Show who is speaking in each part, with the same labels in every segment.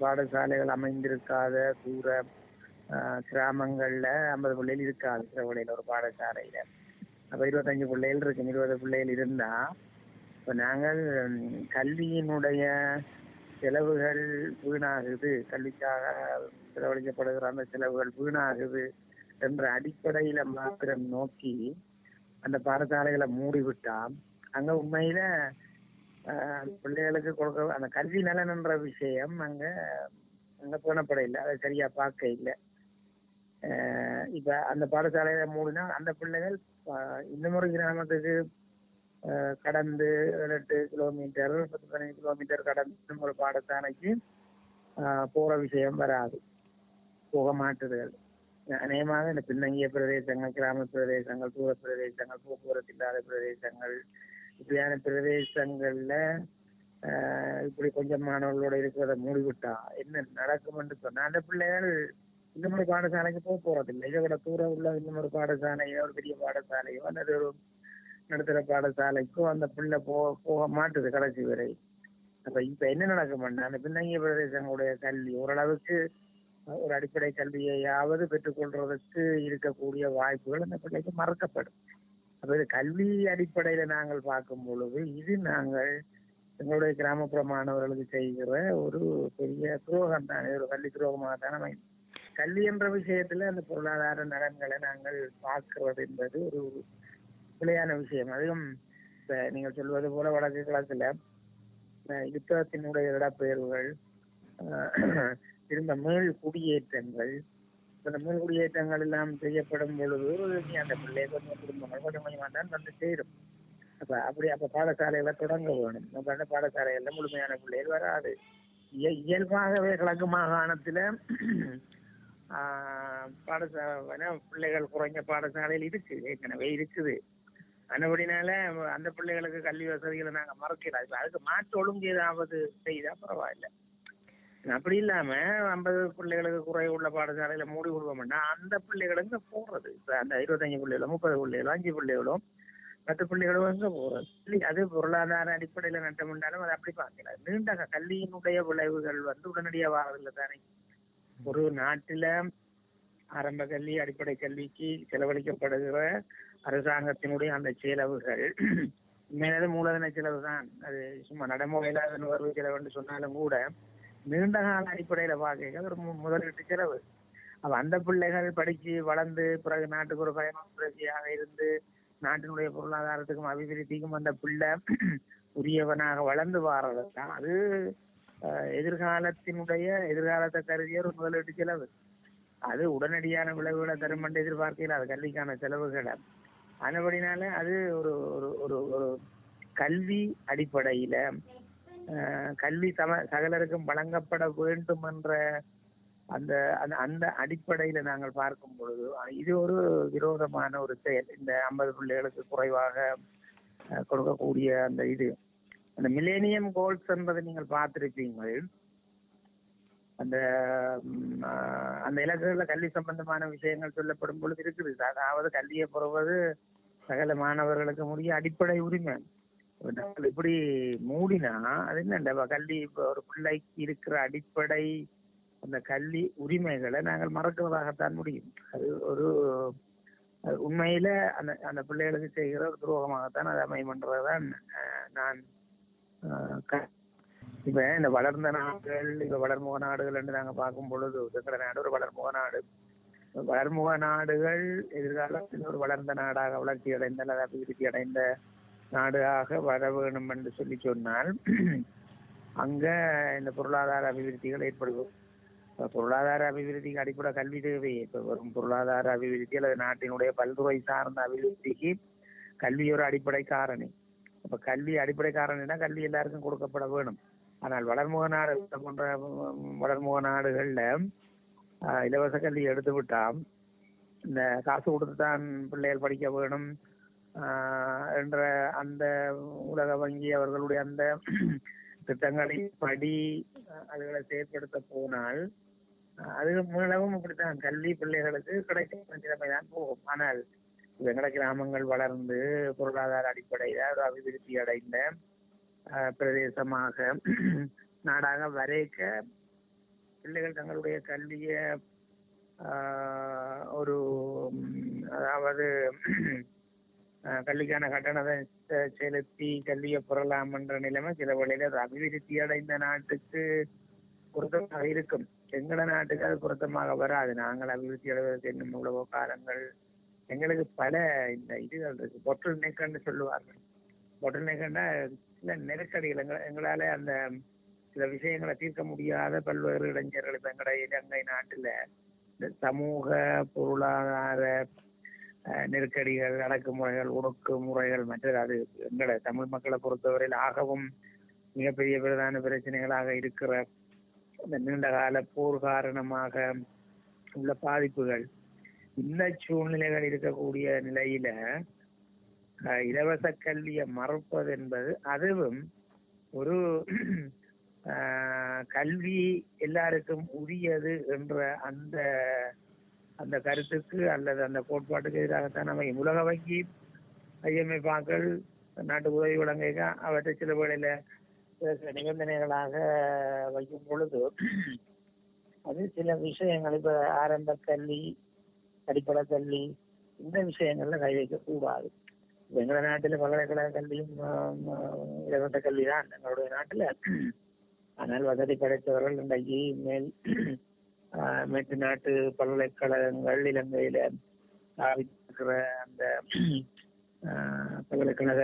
Speaker 1: பாடசாலைகள் அமைந்திருக்காத தூர கிராமங்கள்ல ஐம்பது பிள்ளைகள் இருக்காது சிறவழியில் ஒரு பாடசாலையில. அப்ப இருபத்தஞ்சு பிள்ளைகள் இருக்கு இருபது பிள்ளைகள் இருந்தா இப்ப நாங்கள் கல்வியினுடைய செலவுகள் வீணாகுது. கல்விக்காக செலவழிக்கப்படுகிற அந்த செலவுகள் வீணாகுது என்ற அடிப்படையில மாத்திரம் நோக்கி அந்த பாடசாலைகளை மூடிவிட்டா அங்க உண்மையில பிள்ளைகளுக்கு கொடுக்க அந்த கல்வி நலன்ன்ற விஷயம் அங்க அங்க பேணப்பட இல்லை அதை சரியா பார்க்க இல்லை. ஆஹ், இப்ப அந்த பாடசாலையில மூடினா அந்த பிள்ளைகள் இந்த முறை கிராமத்துக்கு ஆஹ், கடந்து ஏழு எட்டு கிலோமீட்டர் பத்து பதினஞ்சு கிலோமீட்டர் கடந்து ஒரு பாடசாலைக்கு ஆஹ், போற விஷயம் வராது. போக மாட்டுதல் அநேகமாக இந்த பின்னங்கிய பிரதேசங்கள் கிராம பிரதேசங்கள் தூர பிரதேசங்கள் போக்குவரத்து இல்லாத பிரதேசங்கள் இப்படியான பிரதேசங்கள்ல ஆஹ், இப்படி கொஞ்சம் மாணவர்களோட இருக்கிறத மூடிவிட்டா என்ன நடக்கும் என்று சொன்னா அந்த பிள்ளைகள் இந்த பாடசாலைக்கு போக போறதில்லை. இதை விட தூரம் உள்ள இந்த பாடசாலையோ ஒரு பெரிய பாடசாலையோ அல்லது ஒரு நடுத்தர பாடசாலைக்கோ அந்த பிள்ளை போ போக மாட்டுது கடைசி வரை. அப்ப இப்ப என்ன நடக்கும்னா அந்த பின்னங்கிய பிரதேசங்களுடைய கல்வி ஓரளவுக்கு ஒரு அடிப்படை கல்வியையாவது பெற்றுக்கொள்றதுக்கு இருக்கக்கூடிய வாய்ப்புகள் அந்த பிள்ளைக்கு மறக்கப்படும். அப்ப இது கல்வி அடிப்படையில நாங்கள் பார்க்கும் பொழுது இது நாங்கள் எங்களுடைய கிராமப்புற மாணவர்களுக்கு செய்கிற ஒரு பெரிய துரோகம் தான் ஒரு கல்வி துரோகமாக தான் கல்வி என்ற விஷயத்துல அந்த பொருளாதார நலன்களை நாங்கள் பார்க்கிறது என்பது ஒரு பிழையான விஷயம். அதுவும் இப்ப நீங்கள் சொல்வது போல வடக்கு கிழக்குல யுத்தத்தினுடைய இடப்பெயர்வுகள் திரும்ப மேல் குடியேற்றங்கள் இந்த குடியேற்றங்கள் எல்லாம் செய்யப்படும் பொழுது அந்த பிள்ளை கொஞ்சம் குடும்பங்கள் கொஞ்சம் கொஞ்சமாக தான் வந்து சேரும். அப்ப அப்படி அப்ப பாடசாலைகளை தொடங்க வேணும். அப்ப அந்த பாடசாலைகள்ல முழுமையான பிள்ளைகள் வராது. இயல்பாகவே கிழக்கு மாகாணத்துல ஆஹ் பாடசாலை பிள்ளைகள் குறைஞ்ச பாடசாலையில் இருக்கு. ஏற்கனவே இருக்குது. அதுபடினால அந்த பிள்ளைகளுக்கு கல்வி வசதிகளை நாங்க மறக்கல. அதுக்கு மாற்று ஒழுங்கு ஏதாவது செய்தா பரவாயில்ல. அப்படி இல்லாம ஐம்பது பிள்ளைகளுக்கு குறைவு உள்ள பாடசாலையில மூடி கொடுப்போம்னா அந்த பிள்ளைகளுக்கு போறது? இப்ப அந்த இருபத்தஞ்சு பிள்ளைகளோ முப்பது பிள்ளைகளோ அஞ்சு பிள்ளைகளோ பத்து பிள்ளைகளும் எங்க போறது? அது பொருளாதார அடிப்படையில நட்டம் உண்டாலும் அதை அப்படி பார்க்கல. நீண்ட கல்வியினுடைய விளைவுகள் வந்து உடனடியா வாரதில்லை தானே. ஒரு நாட்டுல ஆரம்ப கல்வி அடிப்படை கல்விக்கு செலவழிக்கப்படுகிற அரசாங்கத்தினுடைய அந்த செலவுகள் உண்மையிலே மூலதன செலவு தான் அது சும்மா நடைமுறையில அது நுகர்வு செலவுன்னு சொன்னாலும் கூட நீண்ட கால அடிப்படையில பார்க்க ஒரு முதலீட்டு செலவு. அப்ப அந்த பிள்ளைகள் படிச்சு வளர்ந்து பிறகு நாட்டுக்கு ஒரு பயனுள்ளதாக இருந்து நாட்டினுடைய பொருளாதாரத்துக்கும் அபிவிருத்திக்கும் அந்த பிள்ளை உரியவனாக வளர்ந்து வாரதான் அது அஹ், எதிர்காலத்தினுடைய எதிர்காலத்தை கருதிய ஒரு முதலீட்டு செலவு. அது உடனடியான விளைவுகளை தரும் என்று எதிர்பார்க்கையில் அது கல்விக்கான செலவுகளை. அதுபடினால அது ஒரு ஒரு ஒரு ஒரு கல்வி அடிப்படையில கல்வி சம சகலருக்கும் வழங்கப்பட வேண்டும் என்ற அந்த அந்த அந்த அடிப்படையில நாங்கள் பார்க்கும் பொழுது இது ஒரு விரோதமான ஒரு செயல். இந்த ஐம்பது பிள்ளைகளுக்கு குறைவாக கொடுக்கக்கூடிய அந்த இது. அந்த மிலேனியம் கோல்ஸ் என்பதை நீங்கள் பார்த்திருப்பீங்கள். அந்த அந்த இலக்குகளில் கல்வி சம்பந்தமான விஷயங்கள் சொல்லப்படும் பொழுது இருக்குது. அதாவது கல்வியை பெறுவது சகல மாணவர்களுக்கு முடிய அடிப்படை உரிமை. நாங்கள் இப்படி மூடினா அது என்ன கல்வி இப்ப ஒரு பிள்ளைக்கு இருக்கிற அடிப்படை அந்த கல்வி உரிமைகளை நாங்கள் மறக்கிறதாகத்தான் முடியும். அது ஒரு உண்மையில அந்த அந்த பிள்ளைகளுக்கு செய்கிற ஒரு துரோகமாகத்தான் அது அமையன்றதான் நான் ஆஹ், க- இப்ப இந்த வளர்ந்த நாடுகள் இப்ப வளர்முக நாடுகள் என்று நாங்க பார்க்கும் பொழுது இருக்கிற நாடு ஒரு வளர்முக நாடு. வளர்முக நாடுகள் எதிர்காலத்தில் ஒரு வளர்ந்த நாடாக வளர்ச்சி அடைந்த அல்லது அபிவிருத்தி அடைந்த நாடாக வர வேணும் என்று சொல்லி சொன்னால் அங்க இந்த பொருளாதார அபிவிருத்திகள் ஏற்படுவோம் பொருளாதார அபிவிருத்திக்கு அடிப்படை கல்வி தேவை. இப்ப வரும் பொருளாதார அபிவிருத்தி அல்லது நாட்டினுடைய பல்துறை சார்ந்த அபிவிருத்திக்கு கல்வி ஒரு அடிப்படை காரணி. அப்ப கல்வி அடிப்படை காரணினா கல்வி எல்லாருக்கும் கொடுக்கப்பட வேணும் ஆனால் வளர்முக நாடு போன்ற வளர்முக நாடுகள்ல இலவச கல்வி எடுத்து விட்டா இந்த காசு கொடுத்து தான் பிள்ளைகள் படிக்க வேணும். என்ற அந்த உலக வங்கி அவர்களுடைய அந்த திட்டங்களின் படி அதுகளை செயற்படுத்த போனால் அது மீளவும் இப்படித்தான் கல்வி பிள்ளைகளுக்கு கிடைக்கும் நிலைமை தான் போகும். ஆனால் வெங்கட கிராமங்கள் வளர்ந்து பொருளாதார அடிப்படையில ஒரு அபிவிருத்தி அடைந்த அஹ், பிரதேசமாக நாடாக வரைக்க பிள்ளைகள் தங்களுடைய கல்வியை ஆஹ், ஒரு அதாவது கல்விக்கான கட்டணத்தை செலுத்தி கல்வியை பெறலாம் என்ற நிலைமை சில வழியில அது அபிவிருத்தி அடைந்த நாட்டுக்கு பொருத்தமாக இருக்கும். எங்கள நாட்டுக்கு அது பொருத்தமாக வராது. நாங்கள் அபிவிருத்தி அடைவதற்கு இன்னும் இவ்வளவோ காலங்கள் எங்களுக்கு பல இந்த இதுகள் இருக்கு. பொட்டல் நெக்கன்னு சொல்லுவார்கள் பொட்டல் நெக்கன்னா சில நெருக்கடிகள். எங்க எங்களால அந்த சில விஷயங்களை தீர்க்க முடியாத பல்வேறு இளைஞர்கள் இப்ப எங்கட இலங்கை நாட்டுல இந்த சமூக பொருளாதார நெருக்கடிகள் அடக்குமுறைகள் ஒடுக்குமுறைகள் மற்றது அது எங்களை தமிழ் மக்களை பொறுத்தவரையில் ஆகவும் மிகப்பெரிய பிரதான பிரச்சனைகளாக இருக்கிற இந்த நீண்ட கால போர் காரணமாக உள்ள பாதிப்புகள். இந்த சூழ்நிலைகள் இருக்கக்கூடிய நிலையில இலவச கல்வியை மறுப்பது என்பது அதுவும் ஒரு கல்வி எல்லாருக்கும் உரியது என்ற அந்த அந்த கருத்துக்கு அல்லது அந்த கோட்பாட்டுக்கு எதிராகத்தான் நம்ம உலக வங்கி ஐஎம்எஃப்ஆக்கள் நாட்டு உதவி வழங்க அவற்றை சில வேளையில நிபந்தனைகளாக வைக்கும் பொழுது அது சில விஷயங்கள் இப்ப ஆரம்ப கல்வி அடிப்படை கல்வி இந்த விஷயங்கள்ல கை வைக்க கூடாது. இப்ப எங்களோட நாட்டுல பல்கலைக்கழக கல்வியும் ஆஹ், கல்வி தான் எங்களுடைய நாட்டுல ஆனால் வசதி படைத்தவர்கள் இன்றைக்கு மேல் ஆஹ், மேற்கு நாட்டு பல்கலைக்கழகங்கள் இலங்கையில ஸ்தாபித்திருக்கிற அந்த பல்கலைக்கழக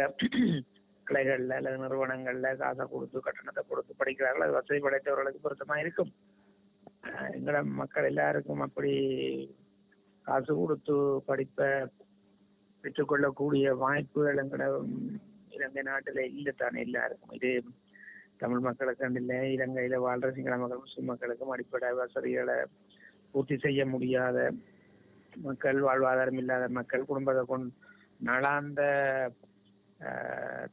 Speaker 1: கிளைகள்ல அல்லது நிறுவனங்கள்ல காசை கொடுத்து கட்டணத்தை கொடுத்து படிக்கிறார்கள். அது வசதி படைத்தவர்களுக்கு பொருத்தமா இருக்கும். ஆஹ், எங்கள மக்கள் எல்லாருக்கும் அப்படி காசு கொடுத்து படிப்பை பெற்றுக்கொள்ளக்கூடிய வாய்ப்புகள் எங்கட ம், இலங்கை நாட்டுல இல்லத்தானே எல்லாருக்கும். இது தமிழ் மக்களுக்கு இல்லை இலங்கையில வாழ்ற சிங்கள மக்கள் முஸ்லிம் மக்களுக்கும் அடிப்படை வசதிகளை பூர்த்தி செய்ய முடியாத மக்கள் வாழ்வாதாரம் இல்லாத மக்கள் குடும்பத்தை கொண்டு நலாந்த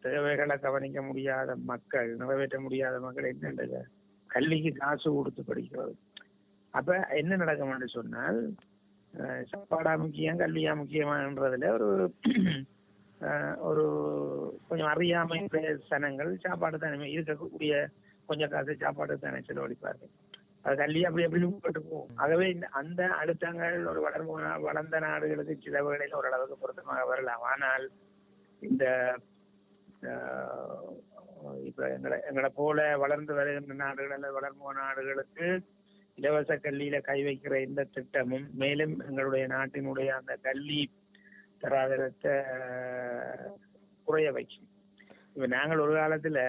Speaker 1: தேவைகளை கவனிக்க முடியாத மக்கள் நிறைவேற்ற முடியாத மக்கள் என்ன கல்விக்கு காசு கொடுத்து படிக்கிறது. அப்ப என்ன நடக்கும் என்று சொன்னால் ஆஹ், சாப்பாடா முக்கியம் கல்வியா முக்கியமான்றதுல ஒரு ஒரு கொஞ்சம் அறியாமை சனங்கள் சாப்பாடு தானே இருக்கக்கூடிய கொஞ்சம் காசு சாப்பாடு தானே செலவழிப்பார்கள் அது தள்ளி அப்படி அப்படி போட்டு போகும் ஆகவே அந்த அழுத்தங்கள் ஒரு வளர்ந்த வளர்ந்த நாடுகளுக்கு சில வேளையில் ஓரளவுக்கு பொருத்தமாக வரலாம். ஆனால் இந்த ஆஹ், இப்ப எங்களை எங்களை போல வளர்ந்து வருகின்ற நாடுகள் அல்லது வளர்ந்த நாடுகளுக்கு இலவச கல்வியில கை வைக்கிற இந்த திட்டமும் மேலும் எங்களுடைய நாட்டினுடைய அந்த கல்வி தராதரத்தை குறைய வைக்கும். இப்ப நாங்கள் ஒரு காலத்துல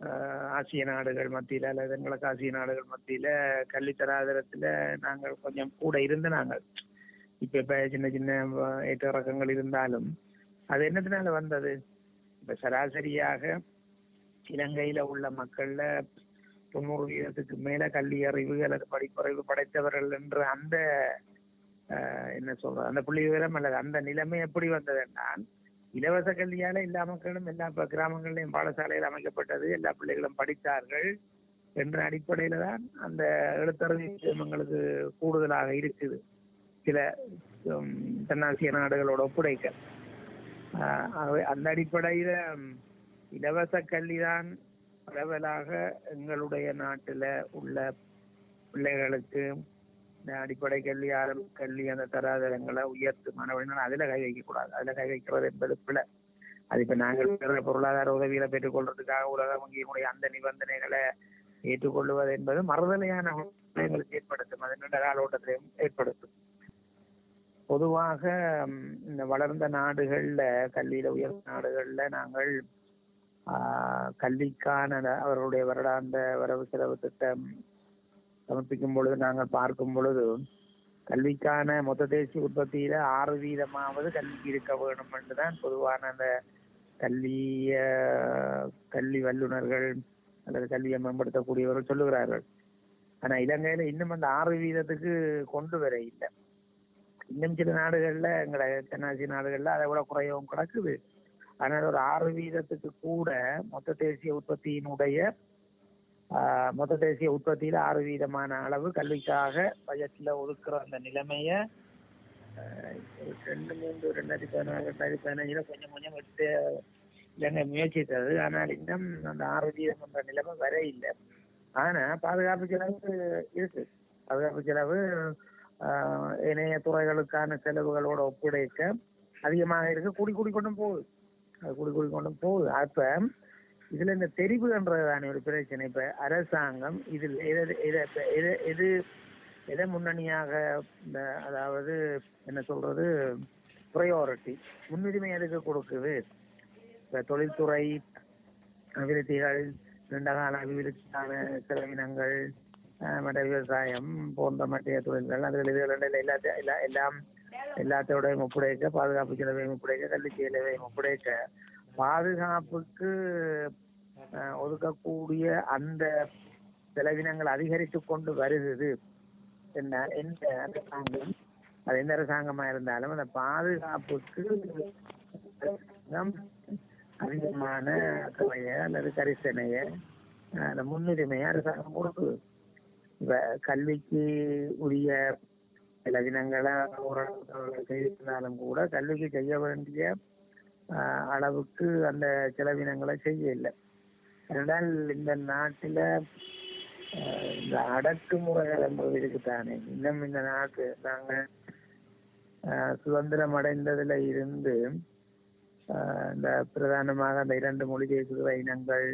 Speaker 1: ஆஹ், ஆசிய நாடுகள் மத்தியில அல்லது எங்களுக்கு ஆசிய நாடுகள் மத்தியில கல்வி தராதரத்துல நாங்கள் கொஞ்சம் கூட இருந்து நாங்கள். இப்ப இப்ப சின்ன சின்ன ஆஹ், ஏற்ற இறக்கங்கள் இருந்தாலும் அது என்னத்தினால வந்தது? இப்ப சராசரியாக இலங்கையில உள்ள மக்கள்ல தொண்ணூறு வீதத்துக்கு மேல கல்வி அறிவு அல்லது படிப்பறிவு படைத்தவர்கள் என்ற அந்த என்ன சொல்றது? அந்த புள்ளி விவரம் அல்லது அந்த நிலைமை எப்படி வந்தது என்றால் இலவச கல்வியால எல்லா மக்களும் எல்லா கிராமங்களிலும் பாடசாலைகள் அமைக்கப்பட்டது எல்லா பிள்ளைகளும் படித்தார்கள் என்ற அடிப்படையில தான் அந்த எழுத்தறிவு எங்களுக்கு கூடுதலாக இருக்குது. சில தென்னாசிய நாடுகளோட ஒப்படைக்க ஆஹ் அந்த அடிப்படையில இலவச கல்விதான் பரவலாக எங்களுடைய நாட்டில் உள்ள பிள்ளைகளுக்கு இந்த அடிப்படை கல்வி ஆரம்ப கல்வி அந்த தராதரங்களை உயர்த்து மாணவர்கள் அதுல கை வைக்க கூடாது அதுல கை வைக்கிறது என்பது பிழை. அது இப்ப நாங்கள் பெறுற பொருளாதார உதவிகளை பெற்றுக்கொள்றதுக்காக உலக வங்கியினுடைய அந்த நிபந்தனைகளை ஏற்றுக்கொள்வது என்பது மறுதலையான ஏற்படுத்தும். அது நீண்ட கால ஓட்டத்திலையும் ஏற்படுத்தும். பொதுவாக இந்த வளர்ந்த நாடுகள்ல கல்வியில உயர்ந்த நாடுகள்ல நாங்கள் ஆஹ், கல்விக்கான அவர்களுடைய வருடாந்த வரவு செலவு திட்டம் சமர்ப்பிக்கும் பொழுது நாங்கள் பார்க்கும் பொழுது கல்விக்கான மொத்த தேசிய உற்பத்தியில ஆறு வீதமாவது கல்விக்கு இருக்க வேண்டும் என்றுதான் பொதுவான அந்த கல்விய கல்வி வல்லுநர்கள் அல்லது கல்வியை மேம்படுத்தக்கூடியவர்கள் சொல்லுகிறார்கள். ஆனா இலங்கையில இன்னும் அந்த ஆறு வீதத்துக்கு கொண்டு வர இல்லை. இன்னும் சில நாடுகள்ல எங்களை தென்னாசிய நாடுகள்ல அதை விட குறையவும் கிடக்குது. ஆனால் ஒரு ஆறு வீதத்துக்கு கூட மொத்த தேசிய உற்பத்தியினுடைய மொத்த தேசிய உற்பத்தியில ஆறு வீதமான அளவு கல்விக்காக பட்ஜெட்ல ஒதுக்குற அந்த நிலைமைய ரெண்டு மூன்று ரெண்டாயிரத்தி பதினாறு ரெண்டாயிரத்தி பதினஞ்சுல கொஞ்சம் கொஞ்சம் எடுத்து இலங்கை முயற்சித்தது. ஆனால் இன்னும் அந்த ஆறு வீதம் என்ற நிலைமை வர இல்லை. ஆனா பாதுகாப்பு செலவு இருக்கு. பாதுகாப்பு செலவு இணைய துறைகளுக்கான செலவுகளோட ஒப்படைக்க அதிகமாக இருக்கு. கூடி கூடி கொண்டும் போகுது. அது கூடி கூடி கொண்டும் போகுது. அப்ப இதுல இந்த தெரிவுன்றதான ஒரு பிரச்சனை. இப்ப அரசாங்கம் இதில் எது எது எதை முன்னணியாக இந்த அதாவது என்ன சொல்றது ப்ரையாரிட்டி முன்னுரிமை எதுக்கு கொடுக்குது? இப்ப தொழில்துறை அபிவிருத்திகள் நீண்டகால அபிவிருத்திக்கான செலவினங்கள் மற்ற விவசாயம் போன்ற மற்ற தொழில்கள் அதுகள் இதுகள் எல்லாத்தையும் எல்லாம் எல்லாத்தோடையும் ஒப்படைக்க பாதுகாப்பு செலவையும் ஒப்படைக்க கல்வி செலவையும் ஒப்படைக்க பாதுகாப்புக்கு அஹ், ஒதுக்கக்கூடிய அந்த செலவினங்கள் அதிகரித்து கொண்டு வருகிறது. என்ன எந்த அரசாங்கம் அது எந்த அரசாங்கமா இருந்தாலும் அந்த பாதுகாப்புக்கு அதிகமான தொகைய அல்லது கரிசனைய அந்த முன்னுரிமையை அரசாங்கம் கொடுக்குது. இப்ப கல்விக்கு உரிய செலவினங்களை ஓரளவு செய்திருந்தாலும் கூட கல்விக்கு செய்ய வேண்டிய அளவுக்கு அந்த செலவினங்களை செய்ய இல்லை இந்த நாட்டில ஆஹ், இந்த அடக்குமுறைகள் என்பது இருக்குதானே? இன்னும் இந்த நாட்டு நாங்க ஆஹ், சுதந்திரம் அடைந்ததுல இருந்து ஆஹ், இந்த பிரதானமாக அந்த இரண்டு மொழி பேசுகிற இனங்கள்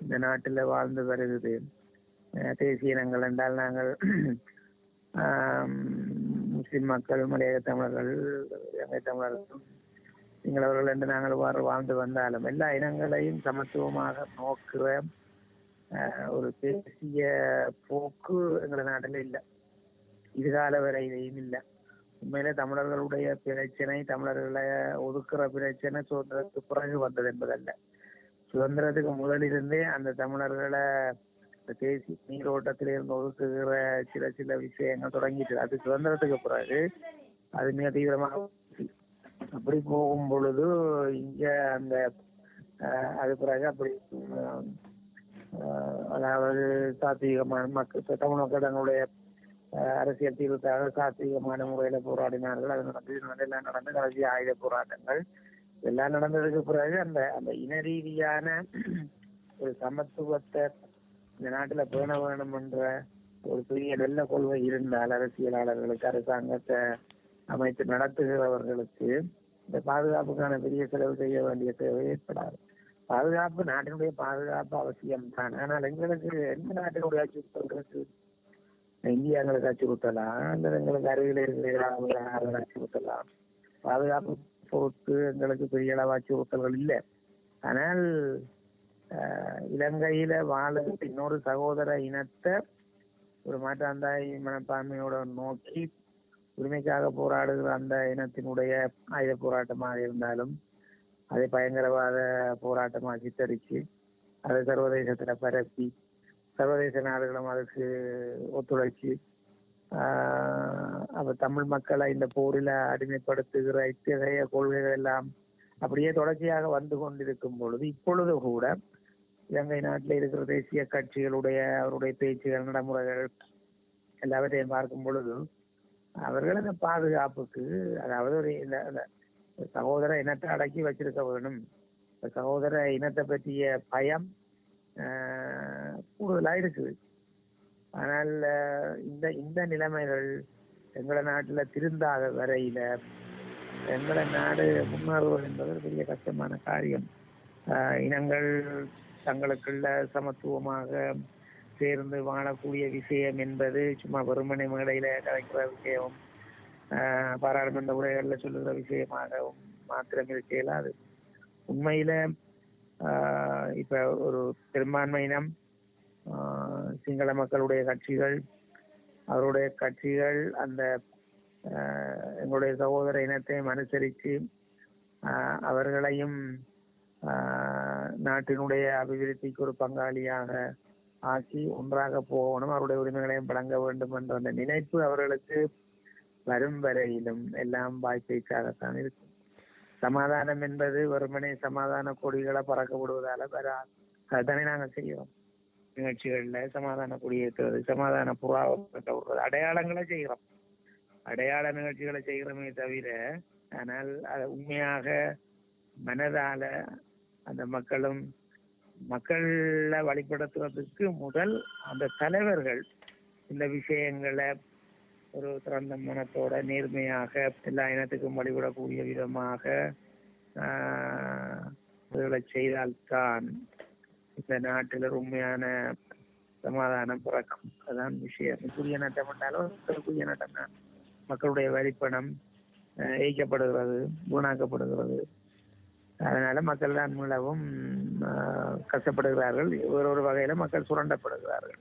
Speaker 1: இந்த நாட்டில் வாழ்ந்து வருகிறது. அஹ் தேசிய இனங்கள் என்றால் நாங்கள் முஸ்லிம் மக்கள் மலையக தமிழர்கள் இலங்கை தமிழர்கள் சிங்களவர்கள் என்று நாங்கள் இவ்வாறு வாழ்ந்து வந்தாலும் எல்லா இனங்களையும் சமத்துவமாக நோக்குற ஒரு தேசிய போக்கு எங்கள் நாட்டில் இல்லை. இதுகால வரையிலையும் இல்லை. உண்மையிலே தமிழர்களுடைய பிரச்சனை தமிழர்களை ஒதுக்குற பிரச்சனை சுதந்திரத்துக்கு பிறகு வந்தது என்பதல்ல. சுதந்திரத்துக்கு முதலிருந்தே அந்த தமிழர்களை தேசிய நீரோட்டத்தில் இருந்து ஒதுக்குகிற சில சில விஷயங்கள் தொடங்கிட்டு அது சுதந்திரத்துக்கு பிறகு அது மிக தீவிரமாக அப்படி போகும் பொழுது இங்க அந்த அது பிறகு அப்படி அதாவது சாத்வீகமான மக்கள் தமிழ் அரசியல் தீர்வுக்காக சாத்வீகமான முறையில போராடினார்கள். அது நடந்தது நடந்து, எல்லாம் நடந்த கடைசி ஆயுத போராட்டங்கள். எல்லாம் நடந்ததுக்கு பிறகு அந்த அந்த இன ரீதியான ஒரு சமத்துவத்தை இந்த நாட்டுல பேண வேணும் என்ற ஒரு பெரிய வெள்ள கொள்கை இருந்தால் அரசியலாளர்களுக்கு அரசாங்கத்தை அமைத்து நடத்துகிறவர்களுக்கு இந்த பாதுகாப்புக்கான பெரிய செலவு செய்ய வேண்டிய தேவை ஏற்படாது. பாதுகாப்பு நாட்டினுடைய பாதுகாப்பு அவசியம் தான் ஆனால் எங்களுக்கு எந்த நாட்டினுடைய அச்சுறுத்தல்களுக்கு இந்தியா எங்களுக்கு அச்சுறுத்தலாம் அல்லது எங்களுக்கு அருகில் இருக்கிற நாடுகள் அச்சுறுத்தலாம் பாதுகாப்பு பொறுத்து எங்களுக்கு பெரிய அளவு அச்சுறுத்தல்கள் இல்லை. ஆனால் ஆஹ், இலங்கையில வாழும் இன்னொரு சகோதர இனத்தை ஒரு மாற்றாந்தாய் மனப்பான்மையோட நோக்கி உரிமைக்காக போராடுகிற அந்த இனத்தினுடைய ஆயுத போராட்டமாக இருந்தாலும் அதை பயங்கரவாத போராட்டமாக சித்தரித்து அதை சர்வதேசத்தில் பரப்பி சர்வதேச நாடுகளும் அதுக்கு ஒத்துழைச்சி அப்போ தமிழ் மக்களை இந்த போரில் அடிமைப்படுத்துகிற இத்தகைய கொள்கைகள் எல்லாம் அப்படியே தொடர்ச்சியாக வந்து கொண்டிருக்கும் பொழுது இப்பொழுது கூட இலங்கை நாட்டில் இருக்கிற தேசிய கட்சிகளுடைய அவருடைய பேச்சுகள் நடைமுறைகள் எல்லாவற்றையும் பார்க்கும் பொழுது அவர்கள் அந்த பாதுகாப்புக்கு அதாவது ஒரு இந்த சகோதர இனத்தை அடக்கி வச்சிருக்க வேணும். சகோதர இனத்தை பற்றிய பயம் ஆஹ், இருக்குது. ஆனால் இந்த இந்த நிலைமைகள் எங்களை நாட்டுல திருந்தாத வரையில எங்கள நாடு முன்னேறுவது என்பது பெரிய கஷ்டமான காரியம். ஆஹ், இனங்கள் தங்களுக்குள்ள சமத்துவமாக சேர்ந்து வாழக்கூடிய விஷயம் என்பது சும்மா வெறுமனை மேடையில கலைக்கிற விஷயம் பாராளுமன்ற உரைகளில் சொல்லுகிற விஷயமாகவும் மாத்திரம் இருக்க அது உண்மையில இப்ப ஒரு பெரும்பான்மையினம் சிங்கள மக்களுடைய கட்சிகள் அவருடைய கட்சிகள் அந்த எங்களுடைய சகோதர இனத்தையும் அனுசரித்து அவர்களையும் நாட்டினுடைய அபிவிருத்திக்கு ஒரு பங்காளியாக ஆக்கி ஒன்றாக போகணும். அவருடைய உரிமைகளையும் வழங்க வேண்டும் என்ற அந்த நினைப்பு அவர்களுக்கு வரும் வரையிலும் எல்லாம் வாய்ப்பைக்காகத்தான் இருக்கும். சமாதானம் என்பது வெறுமனே சமாதான கொடிகளை பறக்க விடுவதால வராது. அதுதானே நாங்கள் செய்யறோம் நிகழ்ச்சிகள்ல சமாதான கொடி ஏற்றுவது சமாதான புறாவை விடுறது அடையாளங்களை செய்கிறோம். அடையாள நிகழ்ச்சிகளை செய்கிறோமே தவிர ஆனால் அது உண்மையாக மனதால அந்த மக்களும் மக்கள்ல வழிபடுத்துவதற்கு முதல் அந்த தலைவர்கள் இந்த விஷயங்களை ஒரு திறந்த மனத்தோட நேர்மையாக எல்லா இனத்துக்கும் வழிபடக்கூடிய விதமாக ஆஹ், இதுகளை செய்தால்தான் இந்த நாட்டில் உண்மையான சமாதானம் பிறக்கும். அதான் விஷயம். புதிய நட்டம் என்றாலும் ஒரு நட்டம் தான். மக்களுடைய வரிப்பணம் இயக்கப்படுகிறது ஏய்க்கப்படுகிறது வீணாக்கப்படுகிறது. அதனால மக்கள் தான் மிகவும் ஆஹ், கஷ்டப்படுகிறார்கள். ஒரு ஒரு வகையில மக்கள் சுரண்டப்படுகிறார்கள்.